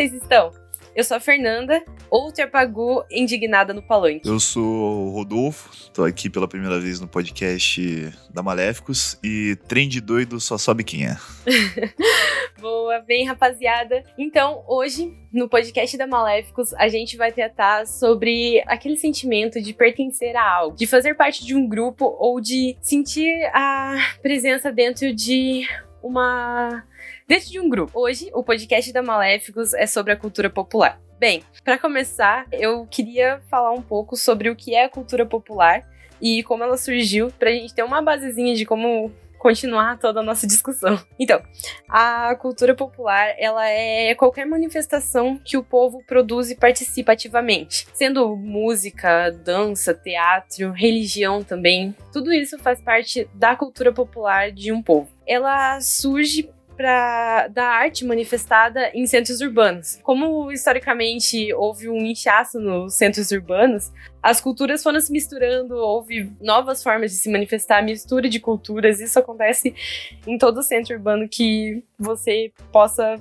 vocês estão? Eu sou a Fernanda, outra Pagu indignada no palanque. Eu sou o Rodolfo, tô aqui pela primeira vez no podcast da Maléficos e trem doido só sobe quem é. Boa, bem rapaziada. Então, hoje, no podcast da Maléficos, a gente vai tratar sobre aquele sentimento de pertencer a algo, de fazer parte de um grupo ou de sentir a presença dentro de uma dentro de um grupo. Hoje, o podcast da Maléficos é sobre a cultura popular. Bem, para começar, eu queria falar um pouco sobre o que é a cultura popular e como ela surgiu, pra gente ter uma basezinha de como continuar toda a nossa discussão. Então, a cultura popular, ela é qualquer manifestação que o povo produz e participa ativamente, sendo música, dança, teatro, religião também. Tudo isso faz parte da cultura popular de um povo. Ela surge da arte manifestada em centros urbanos. Como historicamente houve um inchaço nos centros urbanos, as culturas foram se misturando, houve novas formas de se manifestar, mistura de culturas. Isso acontece em todo centro urbano que você possa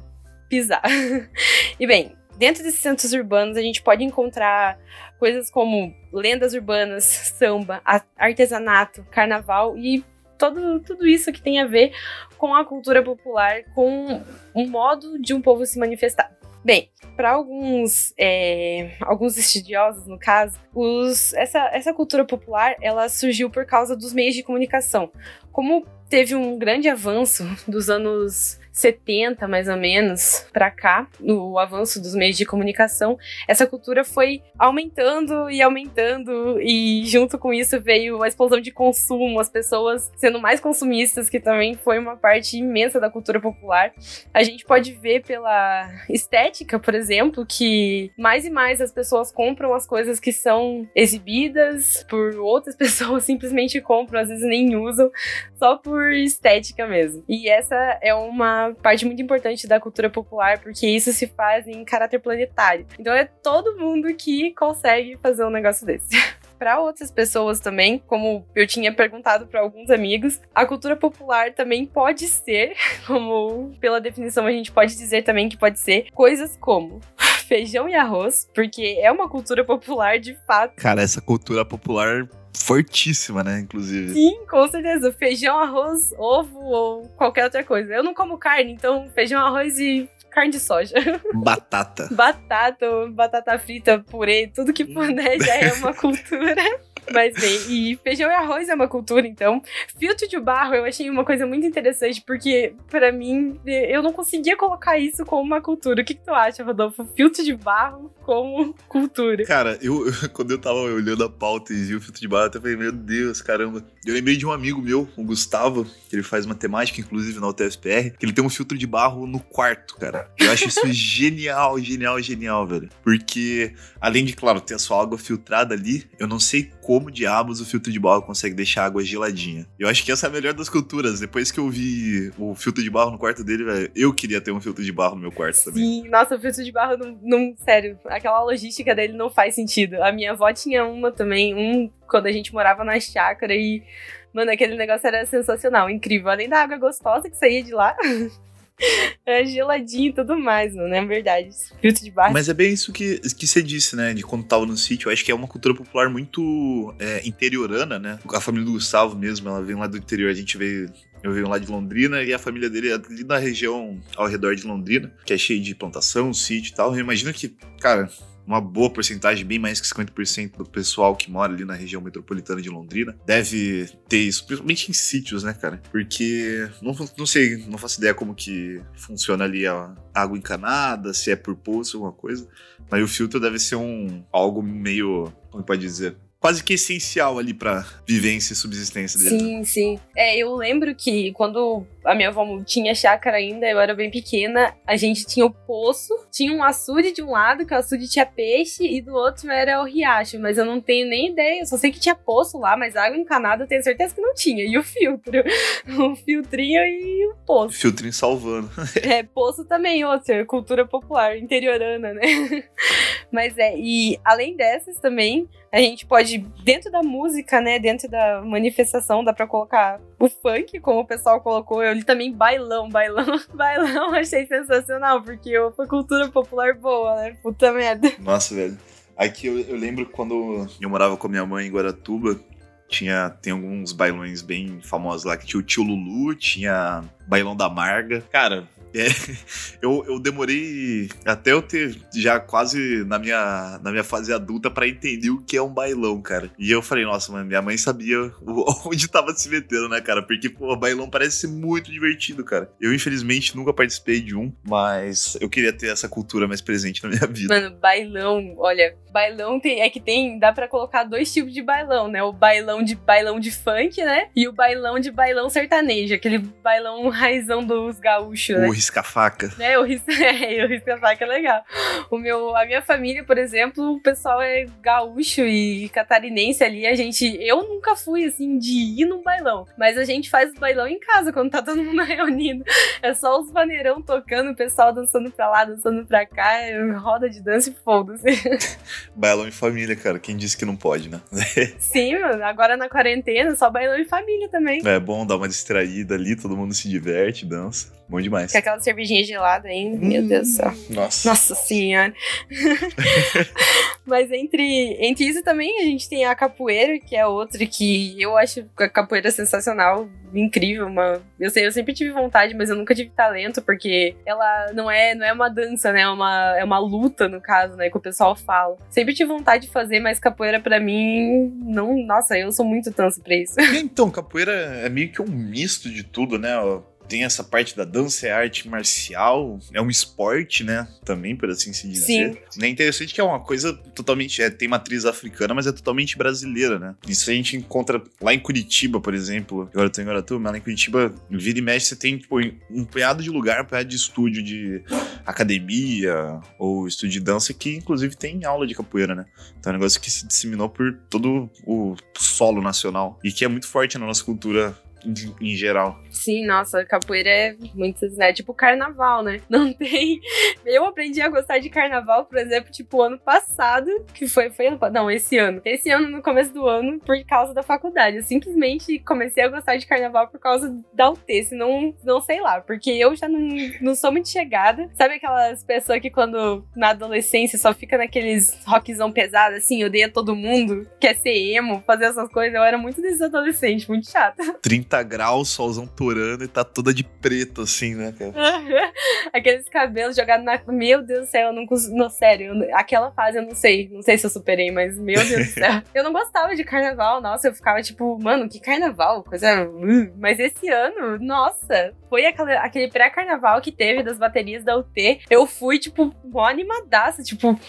pisar. e bem, dentro desses centros urbanos a gente pode encontrar coisas como lendas urbanas, samba, artesanato, carnaval e todo, tudo isso que tem a ver com a cultura popular, com um modo de um povo se manifestar. Bem, para alguns, é, alguns estudiosos, no caso, os, essa, essa cultura popular ela surgiu por causa dos meios de comunicação. Como teve um grande avanço dos anos 70, mais ou menos, para cá, no avanço dos meios de comunicação, essa cultura foi aumentando e aumentando, e junto com isso veio a explosão de consumo, as pessoas sendo mais consumistas, que também foi uma parte imensa da cultura popular. A gente pode ver pela estética, por exemplo, que mais e mais as pessoas compram as coisas que são exibidas por outras pessoas, simplesmente compram, às vezes nem usam, só por estética mesmo. E essa é uma parte muito importante da cultura popular, porque isso se faz em caráter planetário. Então é todo mundo que consegue fazer um negócio desse. para outras pessoas também, como eu tinha perguntado para alguns amigos, a cultura popular também pode ser, como pela definição a gente pode dizer também que pode ser, coisas como feijão e arroz, porque é uma cultura popular de fato. Cara, essa cultura popular fortíssima, né? Inclusive. Sim, com certeza. Feijão, arroz, ovo ou qualquer outra coisa. Eu não como carne, então feijão, arroz e carne de soja. Batata. batata, batata frita, purê, tudo que puder já é uma cultura. Mas bem, e feijão e arroz é uma cultura, então. Filtro de barro eu achei uma coisa muito interessante, porque para mim eu não conseguia colocar isso como uma cultura. O que, que tu acha, Rodolfo? Filtro de barro como cultura? Cara, eu quando eu tava olhando a pauta e vi o filtro de barro, eu falei, meu Deus, caramba. Eu lembrei de um amigo meu, o Gustavo, que ele faz matemática, inclusive na UTFPR, que ele tem um filtro de barro no quarto, cara. Eu acho isso genial, genial, genial, velho. Porque, além de, claro, ter a sua água filtrada ali, eu não sei como diabos o filtro de barro consegue deixar a água geladinha. Eu acho que essa é a melhor das culturas. Depois que eu vi o filtro de barro no quarto dele, eu queria ter um filtro de barro no meu quarto também. Sim, nossa, o filtro de barro não, não. Sério, aquela logística dele não faz sentido. A minha avó tinha uma também, um quando a gente morava na chácara e. Mano, aquele negócio era sensacional, incrível. Além da água gostosa que saía de lá. É geladinho e tudo mais, não é verdade. Filtro de barro. Mas é bem isso que, que você disse, né? De quando tava no sítio. Eu acho que é uma cultura popular muito é, interiorana, né? A família do Gustavo mesmo, ela vem lá do interior. A gente veio eu venho lá de Londrina e a família dele é ali na região ao redor de Londrina, que é cheio de plantação, sítio e tal. Eu imagino que, cara, uma boa porcentagem, bem mais que 50% do pessoal que mora ali na região metropolitana de Londrina deve ter isso, principalmente em sítios, né, cara? Porque não, não sei, não faço ideia como que funciona ali a água encanada, se é por poço, alguma coisa, mas o filtro deve ser um algo meio, como pode dizer, quase que essencial ali pra vivência e subsistência dele. Sim, sim. É, eu lembro que quando a minha avó tinha chácara ainda, eu era bem pequena, a gente tinha o poço, tinha um açude de um lado, que o açude tinha peixe, e do outro era o riacho, mas eu não tenho nem ideia, eu só sei que tinha poço lá, mas água encanada eu tenho certeza que não tinha. E o filtro, o filtrinho e o poço. Filtrinho salvando. é, poço também, outra, cultura popular, interiorana, né? Mas é, e além dessas também, a gente pode, dentro da música, né, dentro da manifestação, dá pra colocar o funk, como o pessoal colocou. Eu li também bailão, bailão, bailão, achei sensacional, porque uma cultura popular boa, né? Puta merda. Nossa, velho. Aqui eu, eu lembro quando eu morava com a minha mãe em Guaratuba, tinha, tem alguns bailões bem famosos lá, que tinha o tio Lulu, tinha bailão da Marga. Cara, é, eu, eu demorei até eu ter já quase na minha, na minha fase adulta para entender o que é um bailão, cara. E eu falei, nossa, mano, minha mãe sabia onde tava se metendo, né, cara? Porque, pô, bailão parece ser muito divertido, cara. Eu, infelizmente, nunca participei de um, mas eu queria ter essa cultura mais presente na minha vida. Mano, bailão, olha, bailão tem, é que tem, dá para colocar dois tipos de bailão, né? O bailão de bailão de funk, né? E o bailão de bailão sertanejo, aquele bailão raizão dos gaúchos, né? O risca-faca. É, o risca, é, o risca-faca é legal. O meu, a minha família, por exemplo, o pessoal é gaúcho e catarinense ali, a gente, eu nunca fui assim de ir num bailão, mas a gente faz o bailão em casa quando tá todo mundo reunido. É só os maneirão tocando, o pessoal dançando pra lá, dançando pra cá, roda de dança e foda-se. Bailão em família, cara. Quem disse que não pode, né? Sim, mano. Agora na quarentena, só bailão em família também. É bom dar uma distraída ali, todo mundo se diverte, dança. Bom demais. Com aquela cervejinha gelada ainda. Hum, Meu Deus do céu. Nossa. Nossa senhora. Mas entre, entre isso também a gente tem a capoeira, que é outra que eu acho a capoeira sensacional, incrível. Uma, eu sei, eu sempre tive vontade, mas eu nunca tive talento, porque ela não é, não é uma dança, né? É uma, é uma luta, no caso, né? Que o pessoal fala. Sempre tive vontade de fazer, mas capoeira para mim, não. Nossa, eu sou muito tanso pra isso. Então, capoeira é meio que um misto de tudo, né? Tem essa parte da dança, é arte marcial, é um esporte, né? Também, por assim se dizer. Sim. É interessante que é uma coisa totalmente. É, tem matriz africana, mas é totalmente brasileira, né? Isso a gente encontra lá em Curitiba, por exemplo. Agora eu tô em Guaratuba, mas lá em Curitiba, vira e mexe, você tem tipo, um punhado de lugar, um punhado de estúdio de academia ou estúdio de dança que, inclusive, tem aula de capoeira, né? Então é um negócio que se disseminou por todo o solo nacional e que é muito forte na nossa cultura em geral. Sim, nossa, capoeira é muito, né? Tipo carnaval, né? Não tem. Eu aprendi a gostar de carnaval, por exemplo, tipo ano passado, que foi, foi ano, não, esse ano. Esse ano, no começo do ano, por causa da faculdade. Eu simplesmente comecei a gostar de carnaval por causa da UT, senão, não sei lá, porque eu já não, não sou muito chegada. Sabe aquelas pessoas que quando na adolescência só fica naqueles rockzão pesado, assim, odeia todo mundo, quer ser emo, fazer essas coisas? Eu era muito desses adolescentes, muito chata. 30 graus, solzão torando e tá toda de preto, assim, né, cara? Aqueles cabelos jogados na. Meu Deus do céu, eu não consigo. Sério, aquela fase eu não sei. Não sei se eu superei, mas meu Deus do céu. eu não gostava de carnaval, nossa, eu ficava tipo, mano, que carnaval, coisa. Uh. Mas esse ano, nossa, foi aquele, aquele pré-carnaval que teve das baterias da UT. Eu fui, tipo, mó animadaça, tipo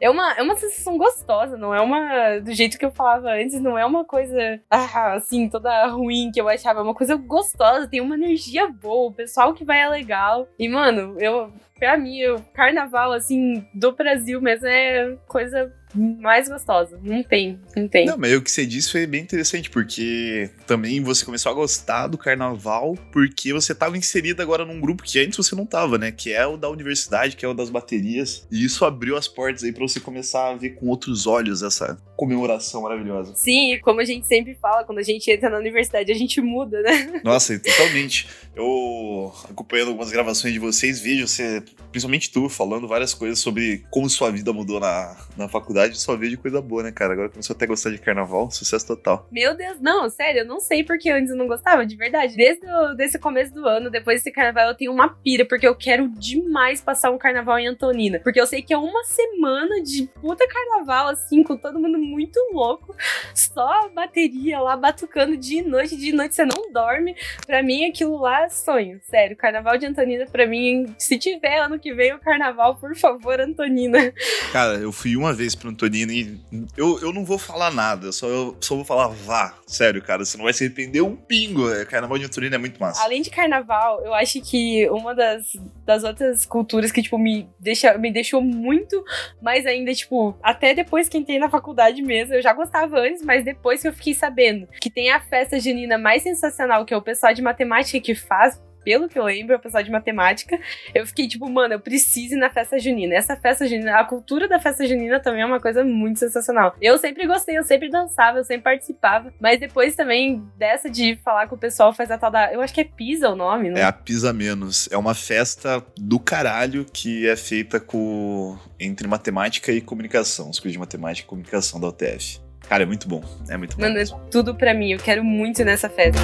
é uma, é uma sensação gostosa, não é uma. Do jeito que eu falava antes, não é uma coisa ah, assim, toda ruim que eu achava. É uma coisa gostosa, tem uma energia boa, o pessoal que vai é legal. E, mano, eu. Pra mim, o carnaval, assim, do Brasil mesmo é coisa mais gostosa. Não tem, não tem. Não, mas o que você disse foi bem interessante, porque também você começou a gostar do carnaval porque você estava inserida agora num grupo que antes você não tava, né? Que é o da universidade, que é o das baterias. E isso abriu as portas aí para você começar a ver com outros olhos essa comemoração maravilhosa. Sim, como a gente sempre fala, quando a gente entra na universidade, a gente muda, né? Nossa, totalmente. Eu acompanhando algumas gravações de vocês, vejo você, principalmente tu, falando várias coisas sobre como sua vida mudou na, na faculdade só veio de coisa boa, né, cara? Agora começou até a gostar de carnaval, sucesso total. Meu Deus, não, sério, eu não sei porque antes eu não gostava, de verdade. Desde o desse começo do ano, depois desse carnaval, eu tenho uma pira, porque eu quero demais passar um carnaval em Antonina. Porque eu sei que é uma semana de puta carnaval, assim, com todo mundo muito louco, só bateria lá, batucando de noite, de noite você não dorme. Pra mim, aquilo lá é sonho, sério. Carnaval de Antonina, pra mim, se tiver ano que vem o carnaval, por favor, Antonina. Cara, eu fui uma vez pro Antonini. Eu, eu não vou falar nada, eu só, eu só vou falar vá. Sério, cara, você não vai se arrepender um pingo. É, carnaval de Antonini é muito massa. Além de carnaval, eu acho que uma das, das outras culturas que, tipo, me, deixa, me deixou muito mais ainda, tipo, até depois que entrei na faculdade mesmo, eu já gostava antes, mas depois que eu fiquei sabendo que tem a festa junina mais sensacional, que é o pessoal de matemática que faz, pelo que eu lembro, é o pessoal de matemática. Eu fiquei tipo, mano, eu preciso ir na festa junina. Essa festa junina, a cultura da festa junina também é uma coisa muito sensacional. Eu sempre gostei, eu sempre dançava, eu sempre participava. Mas depois também dessa de falar com o pessoal, faz a tal da. Eu acho que é Pisa o nome, né? É a Pisa Menos. É uma festa do caralho que é feita com entre matemática e comunicação, os cursos de matemática e comunicação da UTF. Cara, é muito bom. É muito bom. Mano, é tudo pra mim. Eu quero muito nessa festa.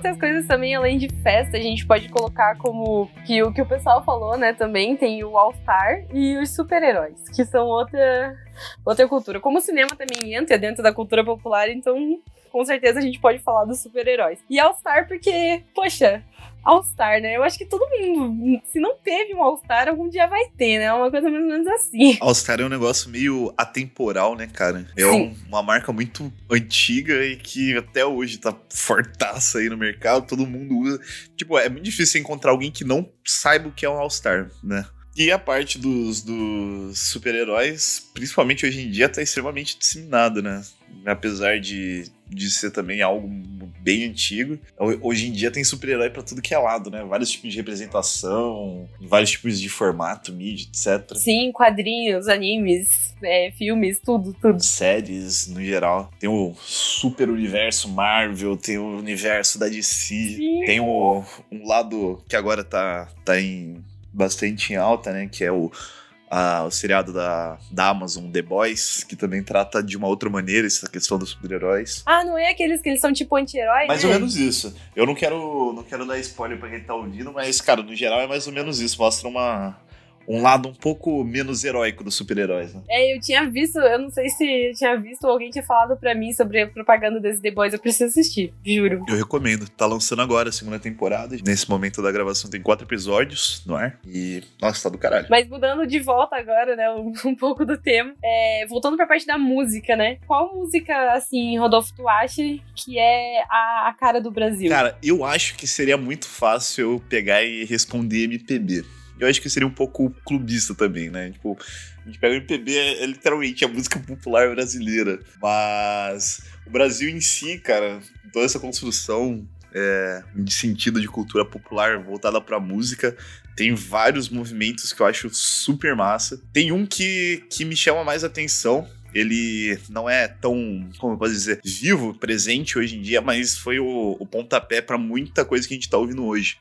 Outras, coisas também, além de festa, a gente pode colocar como que o que o pessoal falou, né? Também tem o All-Star e os super-heróis, que são outra, outra cultura. Como o cinema também entra dentro da cultura popular, então com certeza a gente pode falar dos super-heróis. E All-Star porque, poxa, All-Star, né? Eu acho que todo mundo, se não teve um All-Star, algum dia vai ter, né? É uma coisa mais ou menos assim. All-Star é um negócio meio atemporal, né, cara? É um, uma marca muito antiga e que até hoje tá fortaça aí no mercado, todo mundo usa. Tipo, é muito difícil encontrar alguém que não saiba o que é um All-Star, né? E a parte dos, dos super-heróis, principalmente hoje em dia, tá extremamente disseminada, né? Apesar de, de ser também algo bem antigo. Hoje em dia tem super-herói para tudo que é lado, né? Vários tipos de representação, vários tipos de formato, mídia, etc. Sim, quadrinhos, animes, é, filmes, tudo, tudo. Séries, no geral. Tem o super universo Marvel, tem o universo da DC, Sim. tem o, um lado que agora tá, tá em bastante em alta, né? Que é o a, o seriado da, da Amazon, The Boys, que também trata de uma outra maneira essa questão dos super-heróis. Ah, não é aqueles que eles são tipo anti-heróis? Mais né? ou menos isso. Eu não quero, não quero dar spoiler pra quem tá ouvindo, mas, cara, no geral é mais ou menos isso. Mostra uma, um lado um pouco menos heróico dos super-heróis, né? É, eu tinha visto, eu não sei se eu tinha visto ou alguém tinha falado pra mim sobre a propaganda desse The Boys, eu preciso assistir, juro. Eu recomendo, tá lançando agora a segunda temporada, nesse momento da gravação tem quatro episódios no ar, e, nossa, tá do caralho. Mas mudando de volta agora, né, um, um pouco do tema, é, voltando pra parte da música, né, qual música, assim, Rodolfo, tu acha que é a, a cara do Brasil? Cara, eu acho que seria muito fácil eu pegar e responder MPB eu acho que seria um pouco clubista também, né? Tipo, a gente pega o MPB, é, é literalmente a música popular brasileira. Mas o Brasil em si, cara, toda essa construção é, de sentido de cultura popular voltada pra música. Tem vários movimentos que eu acho super massa. Tem um que, que me chama mais atenção, ele não é tão, como eu posso dizer, vivo, presente hoje em dia, mas foi o, o pontapé para muita coisa que a gente tá ouvindo hoje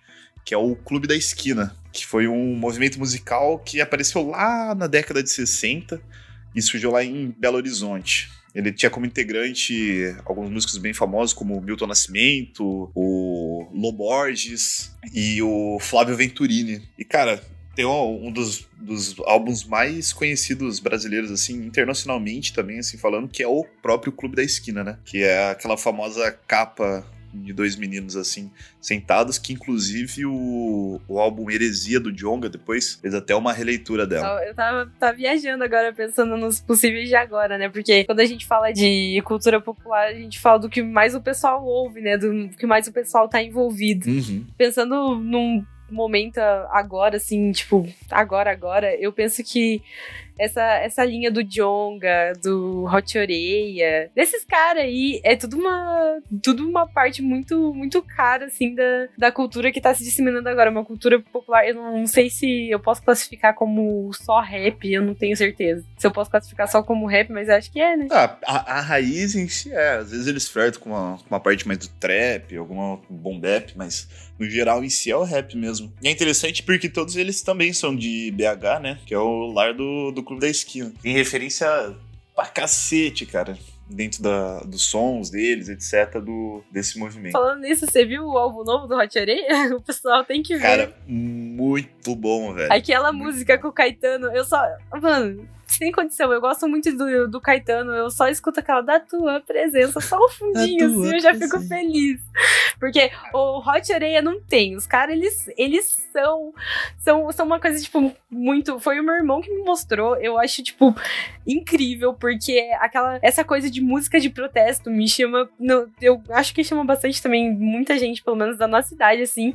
que é o Clube da Esquina, que foi um movimento musical que apareceu lá na década de 60 e surgiu lá em Belo Horizonte. Ele tinha como integrante alguns músicos bem famosos, como Milton Nascimento, o Loborges e o Flávio Venturini. E, cara, tem um dos, dos álbuns mais conhecidos brasileiros, assim, internacionalmente também, assim, falando, que é o próprio Clube da Esquina, né? Que é aquela famosa capa de dois meninos assim sentados, que inclusive o, o álbum Heresia do Jonga depois fez até uma releitura dela. Eu tava, tava viajando agora pensando nos possíveis de agora, né? Porque quando a gente fala de cultura popular, a gente fala do que mais o pessoal ouve, né? Do que mais o pessoal tá envolvido. Uhum. Pensando num momento agora, assim, tipo, agora, agora, eu penso que essa, essa linha do Jonga, do Hot Oreia, desses caras aí, é tudo uma, tudo uma parte muito, muito cara, assim, da, da cultura que tá se disseminando agora. Uma cultura popular, eu não, sei se eu posso classificar como só rap, eu não tenho certeza. Se eu posso classificar só como rap, mas acho que é, né? Ah, a, a raiz em si é. Às vezes eles flertam com uma, uma parte mais do trap, alguma bom bap, mas no geral em si é o rap mesmo. E é interessante porque todos eles também são de BH, né? Que é o lar do, do Clube da Esquina. Tem referência pra cacete, cara dentro da, dos sons deles, etc, do, desse movimento. Falando nisso, você viu o álbum novo do Hot Areia? O pessoal tem que ver. Cara, muito bom, velho. Aquela muito música bom. com o Caetano, eu só... Mano, sem condição. Eu gosto muito do, do Caetano. Eu só escuto aquela da tua presença, só o fundinho, assim, eu já presença. fico feliz. Porque o Hot Areia não tem. Os caras, eles, eles são, são. São uma coisa, tipo, muito. Foi o meu irmão que me mostrou. Eu acho, tipo, incrível, porque aquela. Essa coisa de música de protesto me chama. No, eu acho que chama bastante também muita gente, pelo menos da nossa idade, assim,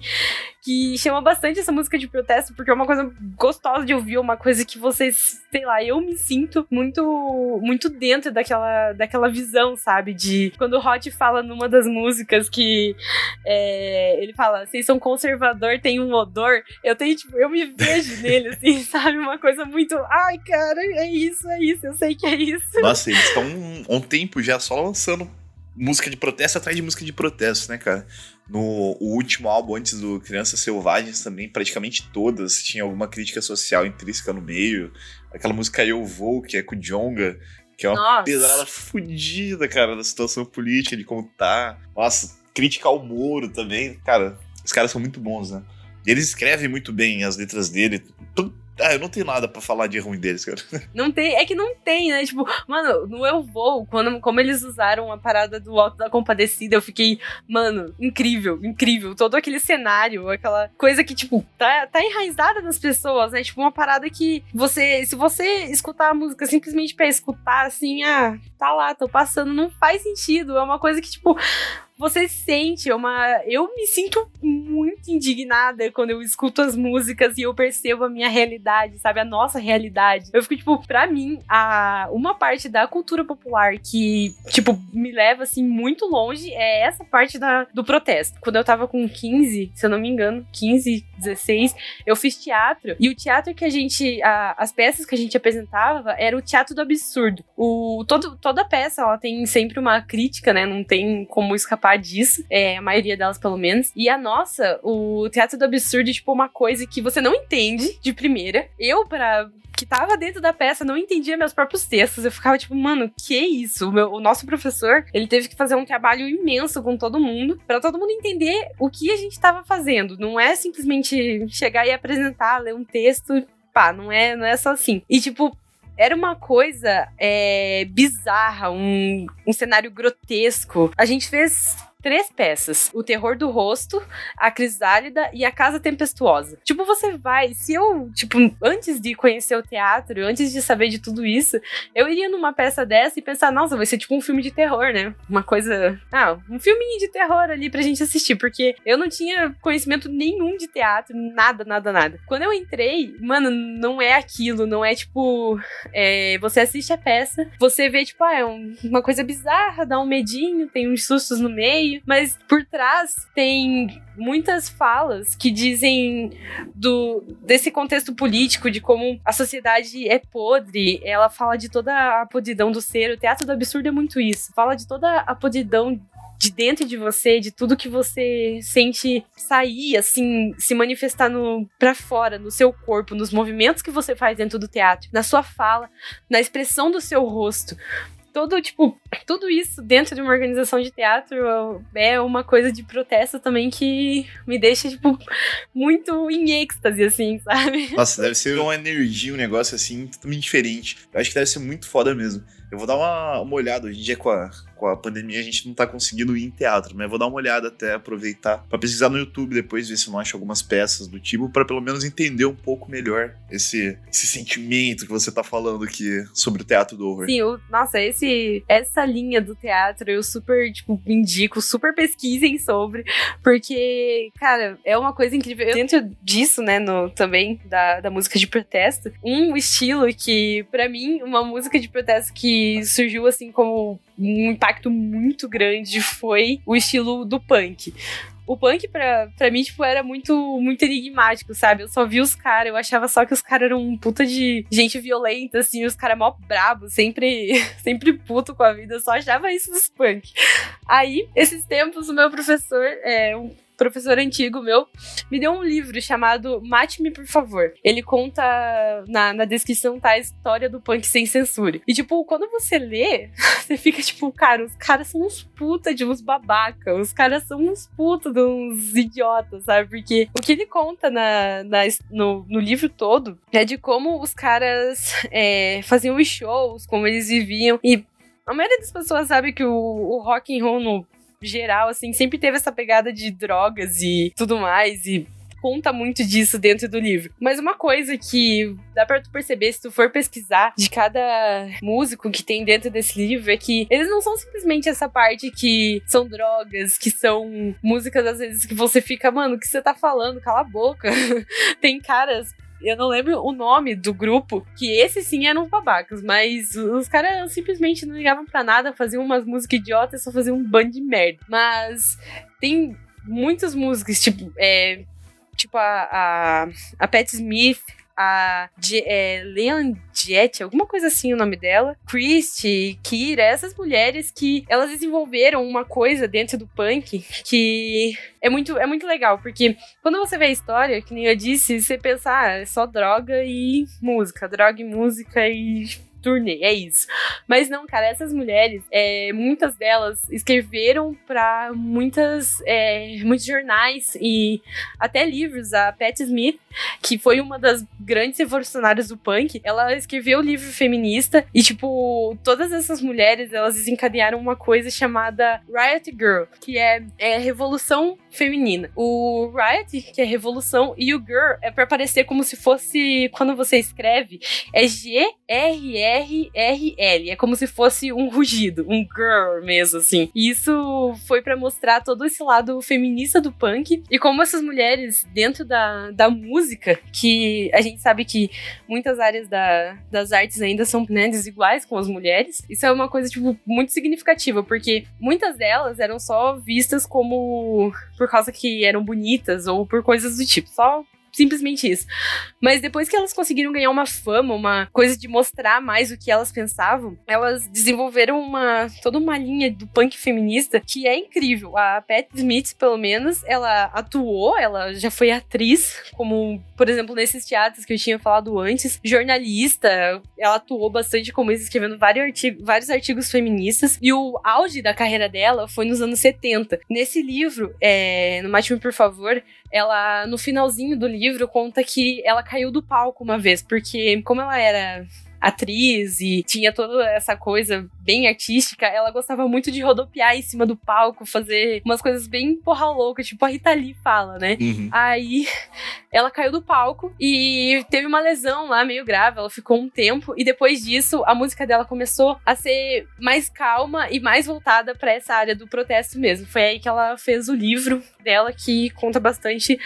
que chama bastante essa música de protesto, porque é uma coisa gostosa de ouvir, uma coisa que vocês, sei lá, eu me sinto muito muito dentro daquela, daquela visão, sabe? De quando o Hot fala numa das músicas que é, ele fala, vocês são conservador, tem um odor, eu tenho, tipo, eu me vejo nele, assim, sabe? Uma coisa muito, ai, cara, é isso, é isso, eu sei que é isso. Nossa, eles estão um, um tempo já só lançando música de protesto atrás de música de protesto, né, cara? No último álbum antes do Crianças Selvagens também, praticamente todas tinha alguma crítica social intrínseca no meio. Aquela música Eu Vou, que é com o Jonga, que é uma Nossa. pedrada fodida, cara, da situação política, de como tá. Nossa, crítica ao Moro também. Cara, os caras são muito bons, né? Eles escrevem muito bem as letras dele. Ah, eu não tenho nada para falar de ruim deles, cara. Não tem, é que não tem, né? Tipo, mano, no Eu Vou, quando, como eles usaram a parada do Alto da Compadecida, eu fiquei, mano, incrível, incrível. Todo aquele cenário, aquela coisa que, tipo, tá, tá enraizada nas pessoas, né? Tipo, uma parada que você, se você escutar a música simplesmente pra escutar, assim, ah, tá lá, tô passando, não faz sentido. É uma coisa que, tipo, você sente uma. Eu me sinto muito indignada quando eu escuto as músicas e eu percebo a minha realidade, sabe? A nossa realidade. Eu fico, tipo, pra mim, a... uma parte da cultura popular que, tipo, me leva, assim, muito longe é essa parte da... do protesto. Quando eu tava com 15, se eu não me engano, 15, 16, eu fiz teatro e o teatro que a gente. A... as peças que a gente apresentava era o teatro do absurdo. O... Todo... Toda peça, ela tem sempre uma crítica, né? Não tem como escapar escapar disso, é, a maioria delas pelo menos. E a nossa, o Teatro do Absurdo, tipo, uma coisa que você não entende de primeira. Eu, para que tava dentro da peça não entendia meus próprios textos. Eu ficava tipo, mano, que isso? O, meu, o nosso professor, ele teve que fazer um trabalho imenso com todo mundo, para todo mundo entender o que a gente tava fazendo. Não é simplesmente chegar e apresentar, ler um texto pá, não é, não é só assim. E, tipo, era uma coisa é, bizarra, um, um cenário grotesco. A gente fez três peças: O Terror do Rosto, A Crisálida e A Casa Tempestuosa. Tipo, você vai. Se eu, tipo, antes de conhecer o teatro, antes de saber de tudo isso, eu iria numa peça dessa e pensar, nossa, vai ser tipo um filme de terror, né? Uma coisa. Ah, um filminho de terror ali pra gente assistir, porque eu não tinha conhecimento nenhum de teatro, nada, nada, nada. Quando eu entrei, mano, não é aquilo, não é tipo. É, você assiste a peça, você vê, tipo, ah, é um, uma coisa bizarra, dá um medinho, tem uns sustos no mas por trás tem muitas falas que dizem do desse contexto político de como a sociedade é podre. Ela fala de toda a podridão do ser. O teatro do absurdo é muito isso. Fala de toda a podridão de dentro de você, de tudo que você sente sair, assim, se manifestar no para fora, no seu corpo, nos movimentos que você faz dentro do teatro, na sua fala, na expressão do seu rosto todo, tipo, tudo isso dentro de uma organização de teatro é uma coisa de protesto também que me deixa, tipo, muito em êxtase, assim, sabe? Nossa, deve ser uma energia, um negócio assim, totalmente diferente. Eu acho que deve ser muito foda mesmo. Eu vou dar uma, uma olhada hoje em dia com a, com a pandemia, a gente não tá conseguindo ir em teatro, mas vou dar uma olhada até, aproveitar para pesquisar no YouTube depois, ver se eu não acho algumas peças do tipo, para pelo menos entender um pouco melhor esse, esse sentimento que você tá falando aqui sobre o teatro do horror. Sim, eu, nossa, esse, essa linha do teatro eu super, tipo, indico, super pesquisem sobre, porque, cara, é uma coisa incrível. Dentro disso, né, no, também, da, da música de protesto, um estilo que, para mim, uma música de protesto que surgiu assim como um impacto muito grande foi o estilo do punk. O punk, pra, pra mim, tipo, era muito, muito enigmático, sabe? Eu só vi os caras, eu achava só que os caras eram um puta de gente violenta, assim, os caras mó brabos, sempre, sempre puto com a vida, eu só achava isso dos punk. Aí, esses tempos, o meu professor, é, um professor antigo meu, me deu um livro chamado Mate-me, por favor. Ele conta, na, na descrição tá a história do punk sem censura. E, tipo, quando você lê, você fica tipo, cara, os caras são uns puta de uns babaca, os caras são uns puta de uns idiotas, sabe? Porque o que ele conta na, na no, no livro todo é de como os caras é, faziam os shows, como eles viviam. E a maioria das pessoas sabe que o, o rock and roll no geral, assim, sempre teve essa pegada de drogas e tudo mais, e conta muito disso dentro do livro. Mas uma coisa que dá pra tu perceber se tu for pesquisar de cada músico que tem dentro desse livro é que eles não são simplesmente essa parte que são drogas, que são músicas às vezes que você fica, mano, o que você tá falando? Cala a boca. tem caras eu não lembro o nome do grupo, que esses sim eram babacas, mas os caras simplesmente não ligavam para nada, faziam umas músicas idiotas, só faziam um bando de merda. Mas tem muitas músicas, tipo, é, tipo a, a, a Pat Smith, a é, Leon Jett, alguma coisa assim o nome dela, Christy, Kira, essas mulheres que elas desenvolveram uma coisa dentro do punk que é muito, é muito legal, porque quando você vê a história, que nem eu disse, você pensa, ah, é só droga e música, droga e música e turnê, é isso. Mas não, cara, essas mulheres, é, muitas delas escreveram para muitas, é, muitos jornais e até livros. A Pat Smith, que foi uma das grandes revolucionárias do punk, ela escreveu o livro feminista e, tipo, todas essas mulheres, elas desencadearam uma coisa chamada Riot Girl, que é, é revolução feminina. O Riot, que é revolução, e o Girl é para parecer como se fosse, quando você escreve, é G-R-E R-R-L. É como se fosse um rugido, um girl mesmo, assim. E isso foi para mostrar todo esse lado feminista do punk e como essas mulheres, dentro da, da música, que a gente sabe que muitas áreas da, das artes ainda são né, desiguais com as mulheres, isso é uma coisa, tipo, muito significativa, porque muitas delas eram só vistas como por causa que eram bonitas ou por coisas do tipo, só simplesmente isso. Mas depois que elas conseguiram ganhar uma fama, uma coisa de mostrar mais o que elas pensavam, elas desenvolveram uma toda uma linha do punk feminista que é incrível. A Pat Smith, pelo menos, ela atuou, ela já foi atriz, como, por exemplo, nesses teatros que eu tinha falado antes, jornalista, ela atuou bastante como isso, escrevendo vários artigos, vários artigos feministas, e o auge da carreira dela foi nos anos 70. Nesse livro, é, no Mate-me Por Favor, ela, no finalzinho do livro, conta que ela caiu do palco uma vez, porque como ela era atriz e tinha toda essa coisa bem artística, ela gostava muito de rodopiar em cima do palco, fazer umas coisas bem porra louca, tipo a Rita Lee fala, né? Uhum. Aí ela caiu do palco e teve uma lesão lá meio grave, ela ficou um tempo e depois disso a música dela começou a ser mais calma e mais voltada para essa área do protesto mesmo. Foi aí que ela fez o livro dela que conta bastante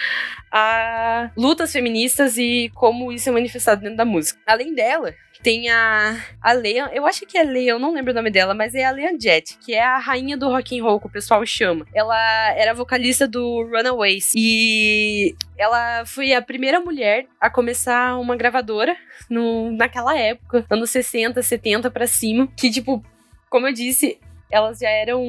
a lutas feministas e como isso é manifestado dentro da música. Além dela, tem a, a Leon, eu acho que é Leon, não lembro o nome dela, mas é a Leon Jett, que é a rainha do rock and roll que o pessoal chama. Ela era vocalista do Runaways e ela foi a primeira mulher a começar uma gravadora no, naquela época, anos 60, 70 para cima, que tipo, como eu disse, elas já eram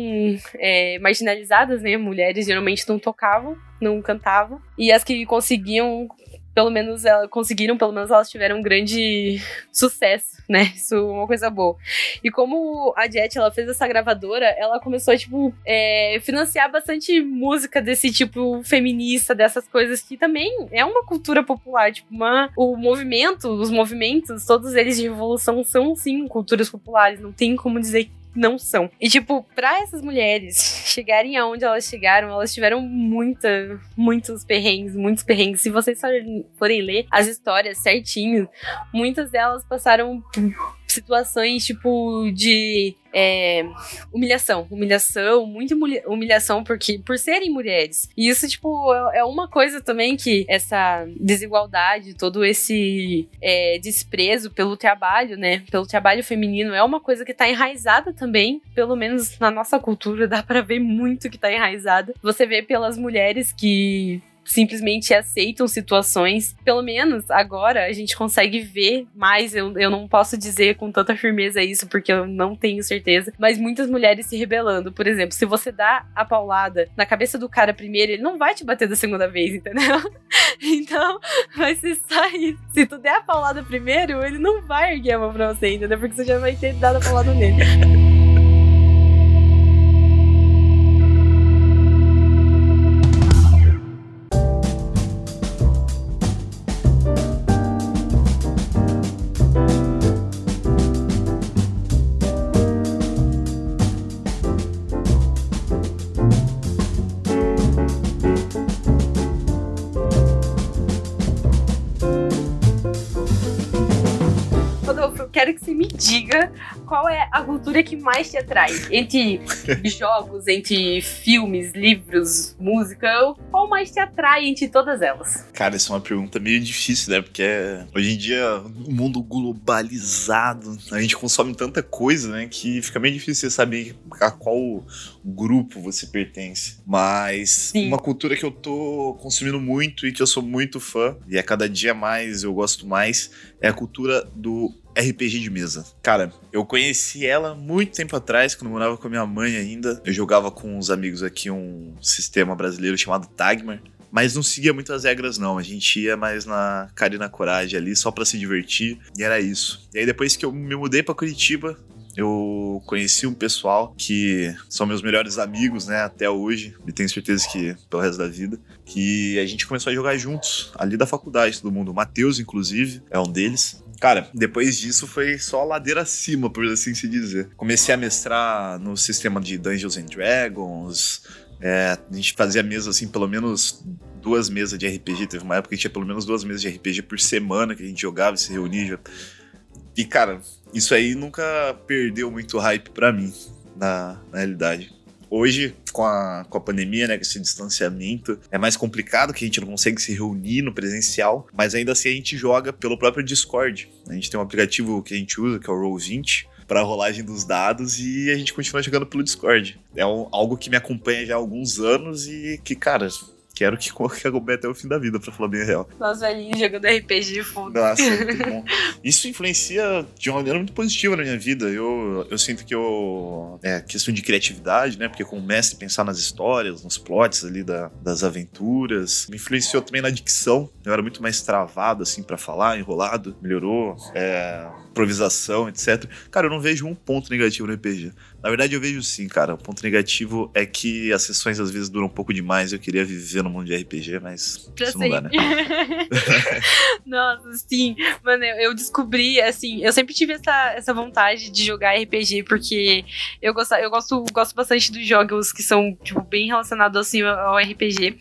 é, marginalizadas, né? Mulheres geralmente não tocavam, não cantavam. E as que conseguiam pelo menos elas conseguiram, pelo menos elas tiveram um grande sucesso, né? Isso é uma coisa boa. E como a Jet ela fez essa gravadora, ela começou a, tipo, é, financiar bastante música desse tipo feminista, dessas coisas que também é uma cultura popular. Tipo, uma, o movimento, os movimentos, todos eles de revolução são sim culturas populares. Não tem como dizer não são. E, tipo, pra essas mulheres chegarem aonde elas chegaram, elas tiveram muita, muitos perrengues, muitos perrengues. Se vocês forem ler as histórias certinho, muitas delas passaram situações tipo de é, humilhação, humilhação, muita humilhação porque por serem mulheres. E isso tipo é, é uma coisa também que essa desigualdade, todo esse é, desprezo pelo trabalho, né, pelo trabalho feminino é uma coisa que tá enraizada também, pelo menos na nossa cultura dá para ver muito que tá enraizada. Você vê pelas mulheres que simplesmente aceitam situações. Pelo menos agora a gente consegue ver mais. Eu, eu não posso dizer com tanta firmeza isso, porque eu não tenho certeza. Mas muitas mulheres se rebelando. Por exemplo, se você dá a paulada na cabeça do cara primeiro, ele não vai te bater da segunda vez, entendeu? então, vai ser só isso. Se tu der a paulada primeiro, ele não vai erguer a mão pra você, entendeu? Porque você já vai ter dado a paulada nele. Diga qual é a cultura que mais te atrai. Entre jogos, entre filmes, livros, música, qual mais te atrai entre todas elas? Cara, essa é uma pergunta meio difícil, né? Porque hoje em dia, o mundo globalizado, a gente consome tanta coisa, né? Que fica meio difícil você saber a qual grupo você pertence. Mas Sim. uma cultura que eu tô consumindo muito e que eu sou muito fã, e a cada dia mais eu gosto mais, é a cultura do RPG de mesa. Cara, eu conheci ela muito tempo atrás, quando eu morava com a minha mãe ainda. Eu jogava com uns amigos aqui um sistema brasileiro chamado Tagmar. Mas não seguia muitas regras, não. A gente ia mais na cara e na coragem ali, só para se divertir. E era isso. E aí, depois que eu me mudei para Curitiba, eu conheci um pessoal que são meus melhores amigos, né, até hoje, e tenho certeza que pelo resto da vida, que a gente começou a jogar juntos, ali da faculdade, todo mundo. O Matheus, inclusive, é um deles. Cara, depois disso foi só ladeira acima, por assim se dizer. Comecei a mestrar no sistema de Dungeons and Dragons. É, a gente fazia mesa assim, pelo menos duas mesas de RPG. Teve uma época que tinha pelo menos duas mesas de RPG por semana que a gente jogava e se reunia. E, cara, isso aí nunca perdeu muito hype para mim, na, na realidade. Hoje, com a, com a pandemia, né, com esse distanciamento, é mais complicado que a gente não consegue se reunir no presencial, mas ainda assim a gente joga pelo próprio Discord. A gente tem um aplicativo que a gente usa, que é o Roll20, para rolagem dos dados e a gente continua jogando pelo Discord. É um, algo que me acompanha já há alguns anos e que, cara, quero que, acompanhe até o fim da vida, pra falar bem a real. Nós velhinhos jogando RPG de fundo. Nossa, muito bom. Isso influencia de uma maneira muito positiva na minha vida. Eu, eu sinto que eu. É questão de criatividade, né? Porque como mestre, pensar nas histórias, nos plots ali da, das aventuras. Me influenciou também na dicção. Eu era muito mais travado, assim, para falar, enrolado. Melhorou. É, improvisação, etc. Cara, eu não vejo um ponto negativo no RPG. Na verdade, eu vejo sim, cara. O ponto negativo é que as sessões às vezes duram um pouco demais. Eu queria viver no mundo de RPG, mas isso não dá, né? Nossa, sim. Mano, eu descobri, assim, eu sempre tive essa, essa vontade de jogar RPG, porque eu gosto, eu gosto, gosto bastante dos jogos que são, tipo, bem relacionados, assim, ao RPG.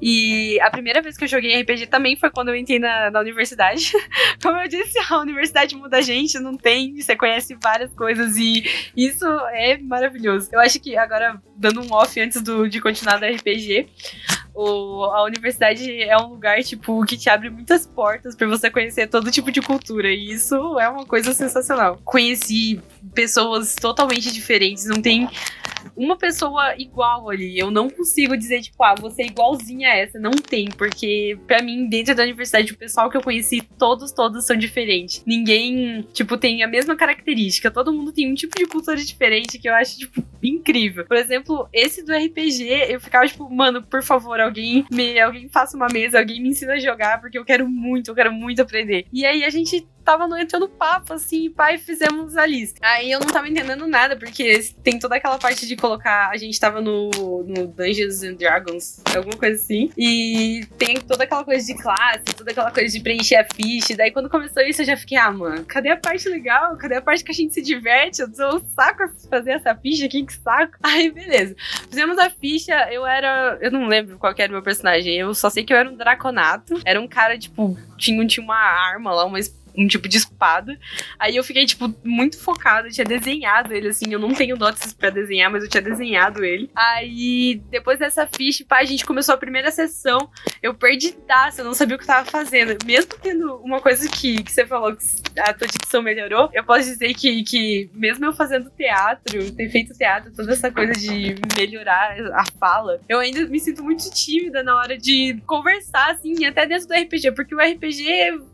E a primeira vez que eu joguei RPG também foi quando eu entrei na, na universidade. Como eu disse, a universidade muda a gente, não tem, você conhece várias coisas e isso é maravilhoso. Eu acho que agora, dando um off antes do, de continuar no RPG, o, a universidade é um lugar, tipo, que te abre muitas portas para você conhecer todo tipo de cultura. E isso é uma coisa sensacional. Conheci pessoas totalmente diferentes, não tem uma pessoa igual ali. Eu não consigo dizer, tipo, ah, você é igualzinha a essa. Não tem, porque para mim, dentro da universidade, o pessoal que eu conheci, todos, todos são diferentes. Ninguém, tipo, tem a mesma característica. Todo mundo tem um tipo de cultura diferente que eu acho, tipo, incrível. Por exemplo, esse do RPG, eu ficava, tipo, mano, por favor, alguém me, alguém faça uma mesa, alguém me ensina a jogar, porque eu quero muito, eu quero muito aprender. E aí a gente tava entrando papo, assim, pai, fizemos a lista. Aí eu não tava entendendo nada, porque tem toda aquela parte de colocar. A gente tava no, no Dungeons and Dragons, alguma coisa assim. E tem toda aquela coisa de classe, toda aquela coisa de preencher a ficha. Daí quando começou isso, eu já fiquei, ah, mano, cadê a parte legal? Cadê a parte que a gente se diverte? Eu tô saco fazer essa ficha aqui, que saco. Aí, beleza. Fizemos a ficha, eu era. Eu não lembro qual era o meu personagem. Eu só sei que eu era um draconato. Era um cara, tipo, tinha, tinha uma arma lá, uma espada um tipo de espada. Aí eu fiquei, tipo, muito focada, eu tinha desenhado ele, assim, eu não tenho notas para desenhar, mas eu tinha desenhado ele. Aí, depois dessa ficha, pá, a gente começou a primeira sessão, eu perdi taça, eu não sabia o que eu tava fazendo. Mesmo tendo uma coisa que, que você falou, que a tua dicção melhorou, eu posso dizer que, que mesmo eu fazendo teatro, ter feito teatro, toda essa coisa de melhorar a fala, eu ainda me sinto muito tímida na hora de conversar, assim, até dentro do RPG, porque o RPG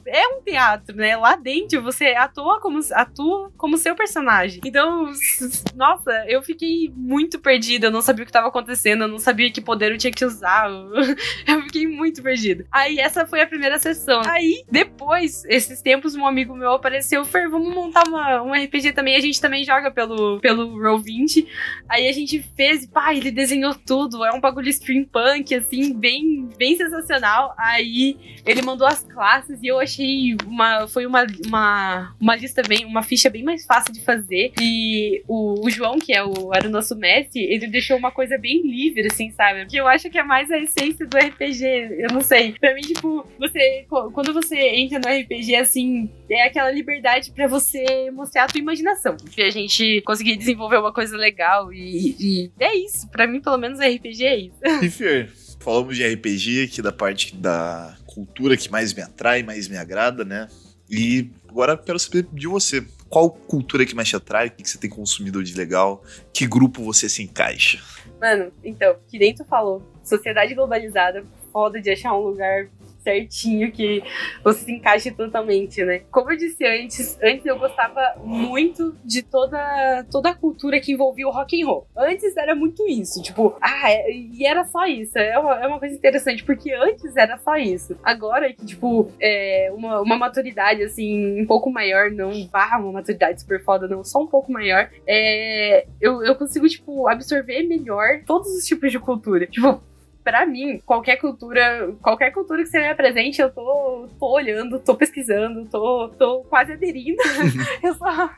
é um teatro, né? Né? Lá dentro você atua como, atua como seu personagem. Então, nossa, eu fiquei muito perdida. Eu não sabia o que estava acontecendo, eu não sabia que poder eu tinha que usar. Eu fiquei muito perdida. Aí essa foi a primeira sessão. Aí, depois, esses tempos, um amigo meu apareceu, Fer, vamos montar uma, um RPG também. A gente também joga pelo, pelo Roll20. Aí a gente fez, pá, ele desenhou tudo. É um bagulho steampunk, assim, bem, bem sensacional. Aí ele mandou as classes e eu achei uma foi uma, uma, uma lista bem, uma ficha bem mais fácil de fazer. E o, o João, que é o, era o nosso mestre, ele deixou uma coisa bem livre, assim, sabe? Que eu acho que é mais a essência do RPG. Eu não sei. Pra mim, tipo, você. Quando você entra no RPG, assim, é aquela liberdade para você mostrar a tua imaginação. E a gente conseguir desenvolver uma coisa legal. E, e é isso. Para mim, pelo menos, RPG é isso. E Fer, falamos de RPG aqui da parte da cultura que mais me atrai, mais me agrada, né? E agora quero saber de você. Qual cultura que mais te atrai? O que você tem consumido de legal? Que grupo você se encaixa? Mano, então, que nem tu falou, sociedade globalizada, foda de achar um lugar certinho, que você se encaixe totalmente, né? Como eu disse antes, antes eu gostava muito de toda, toda a cultura que envolvia o rock and roll. Antes era muito isso, tipo, ah, é, e era só isso. É uma, é uma coisa interessante, porque antes era só isso. Agora que, tipo, é uma, uma maturidade, assim, um pouco maior, não barra uma maturidade super foda, não, só um pouco maior, é, eu, eu consigo, tipo, absorver melhor todos os tipos de cultura. Tipo, para mim, qualquer cultura, qualquer cultura que você me apresente, eu tô, tô olhando, tô pesquisando, tô, tô quase aderindo. eu só.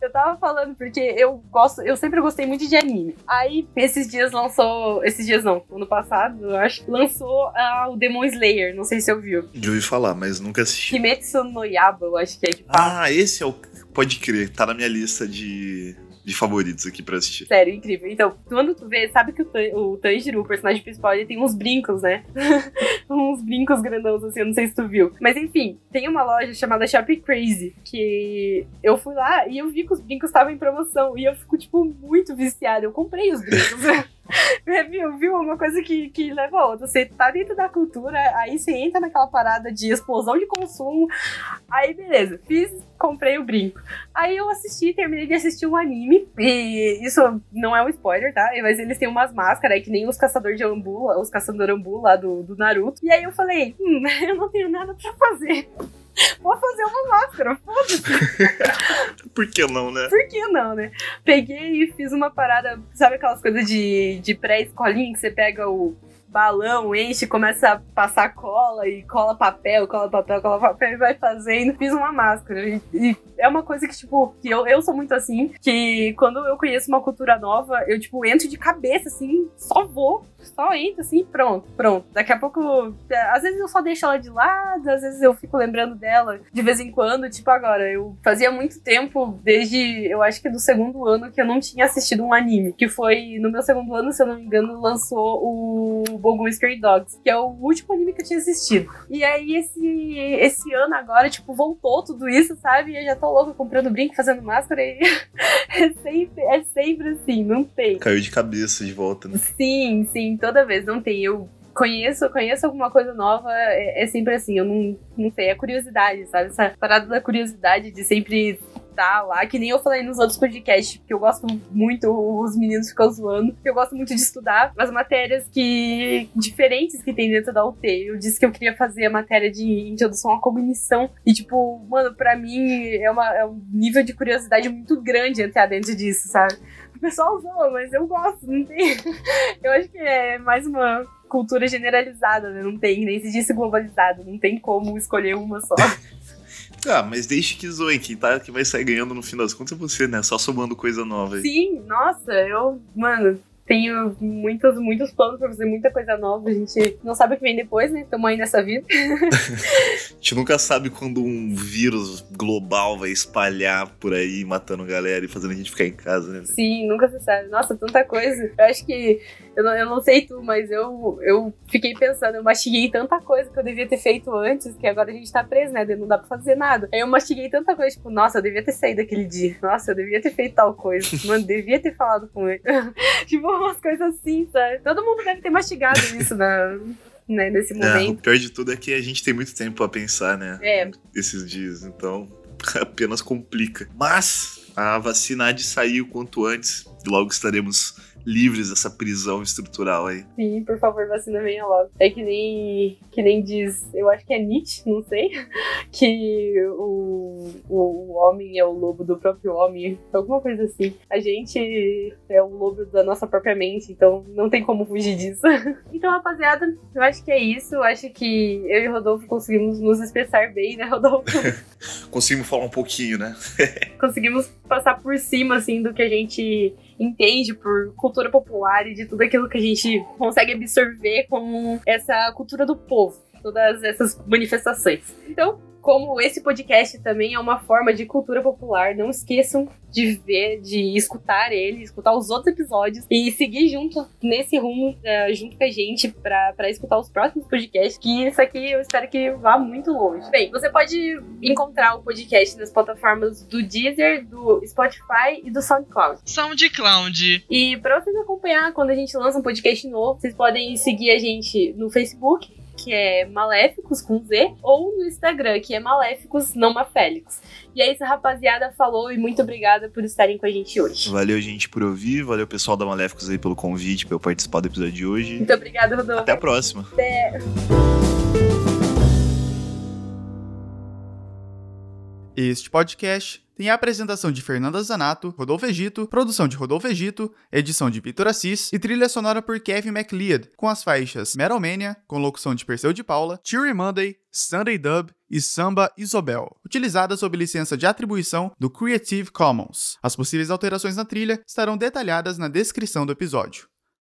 Eu tava falando porque eu gosto, eu sempre gostei muito de anime. Aí, esses dias lançou. Esses dias não, ano passado, eu acho, lançou uh, o Demon Slayer. Não sei se eu viu. Já ouvi falar, mas nunca assisti. Kimetsu no Yaba, eu acho que é que fala. Ah, esse é o. Pode crer, tá na minha lista de de favoritos aqui pra assistir. Sério, incrível. Então, quando tu vê, sabe que o, o Tanjiro, o personagem principal, ele tem uns brincos, né? uns brincos grandões, assim, eu não sei se tu viu. Mas enfim, tem uma loja chamada Shop Crazy, que eu fui lá e eu vi que os brincos estavam em promoção. E eu fico, tipo, muito viciada. Eu comprei os brincos. viu, viu? Uma coisa que, que leva a outra. Você tá dentro da cultura, aí você entra naquela parada de explosão de consumo. Aí, beleza, fiz, comprei o brinco. Aí eu assisti, terminei de assistir um anime. E isso não é um spoiler, tá? Mas eles têm umas máscaras aí, que nem os caçadores de ambu, os caçadores ambu lá do, do Naruto. E aí eu falei, hum, eu não tenho nada pra fazer. Vou fazer uma máscara, foda-se. Por que não, né? Por que não, né? Peguei e fiz uma parada, sabe aquelas coisas de, de pré-escolinha que você pega o balão, enche, começa a passar cola e cola papel, cola papel, cola papel e vai fazendo. Fiz uma máscara. E, e, é uma coisa que, tipo, que eu, eu sou muito assim, que quando eu conheço uma cultura nova, eu, tipo, entro de cabeça, assim, só vou, só entro, assim, pronto, pronto. Daqui a pouco, às vezes eu só deixo ela de lado, às vezes eu fico lembrando dela de vez em quando, tipo, agora, eu fazia muito tempo, desde, eu acho que do segundo ano, que eu não tinha assistido um anime, que foi, no meu segundo ano, se eu não me engano, lançou o Bogu Scary Dogs, que é o último anime que eu tinha assistido. E aí, esse, esse ano agora, tipo, voltou tudo isso, sabe? E eu já tô louca comprando brinco, fazendo máscara e é, sempre, é sempre assim, não tem. Caiu de cabeça de volta, né? Sim, sim, toda vez, não tem. Eu conheço, conheço alguma coisa nova, é, é, sempre assim, eu não, não sei, é curiosidade, sabe? Essa parada da curiosidade de sempre tá lá, que nem eu falei nos outros podcasts, porque eu gosto muito, os meninos ficam zoando, porque eu gosto muito de estudar as matérias que diferentes que tem dentro da UT. Eu disse que eu queria fazer a matéria de introdução à cognição, e tipo, mano, pra mim é, uma, é um nível de curiosidade muito grande entrar dentro disso, sabe? O pessoal zoa, mas eu gosto, não tem. eu acho que é mais uma cultura generalizada, né? Não tem, nem se disse globalizado, não tem como escolher uma só. Ah, mas deixe que zoe, quem, tá, que vai sair ganhando no fim das contas é você, né? Só somando coisa nova aí. Sim, nossa, eu, mano, tenho muitos, muitos planos pra fazer muita coisa nova. A gente não sabe o que vem depois, né? Estamos aí nessa vida. a gente nunca sabe quando um vírus global vai espalhar por aí, matando galera e fazendo a gente ficar em casa, né? Sim, nunca se sabe. Nossa, tanta coisa. Eu acho que. Eu não, eu não sei tu, mas eu, eu fiquei pensando, eu mastiguei tanta coisa que eu devia ter feito antes, que agora a gente tá preso, né? Não dá pra fazer nada. Aí eu mastiguei tanta coisa, tipo, nossa, eu devia ter saído aquele dia. Nossa, eu devia ter feito tal coisa. Mano, devia ter falado com ele. tipo, umas coisas assim, sabe? Todo mundo deve ter mastigado isso na, né, nesse momento. É, o pior de tudo é que a gente tem muito tempo a pensar, né? É. Esses dias, então apenas complica. Mas a vacina há de sair o quanto antes. Logo estaremos livres dessa prisão estrutural aí. Sim, por favor, vacina venha logo. É que nem, que nem diz, eu acho que é Nietzsche, não sei, que o, o homem é o lobo do próprio homem, alguma coisa assim. A gente é o lobo da nossa própria mente, então não tem como fugir disso. Então, rapaziada, eu acho que é isso. Eu acho que eu e o Rodolfo conseguimos nos expressar bem, né, Rodolfo? Conseguimos falar um pouquinho, né? conseguimos passar por cima, assim, do que a gente entende por cultura popular e de tudo aquilo que a gente consegue absorver como essa cultura do povo. Todas essas manifestações. Então, como esse podcast também é uma forma de cultura popular, não esqueçam de ver, de escutar ele, escutar os outros episódios e seguir junto nesse rumo, uh, junto com a gente, para escutar os próximos podcasts, que isso aqui eu espero que vá muito longe. Bem, você pode encontrar o podcast nas plataformas do Deezer, do Spotify e do SoundCloud. SoundCloud. E para vocês acompanhar quando a gente lança um podcast novo, vocês podem seguir a gente no Facebook, que é Maléficos com Z, ou no Instagram, que é Maléficos não Mafélicos. E é isso, rapaziada. Falou e muito obrigada por estarem com a gente hoje. Valeu, gente, por ouvir. Valeu, pessoal da Maléficos aí pelo convite, pra eu participar do episódio de hoje. Muito obrigada, Rodolfo. Até a próxima. Até. Este podcast tem a apresentação de Fernanda Zanato, Rodolfo Egito, produção de Rodolfo Egito, edição de Vitor Assis e trilha sonora por Kevin MacLeod, com as faixas Metal Mania, com locução de Perseu de Paula, Cheery Monday, Sunday Dub e Samba Isobel, utilizadas sob licença de atribuição do Creative Commons. As possíveis alterações na trilha estarão detalhadas na descrição do episódio.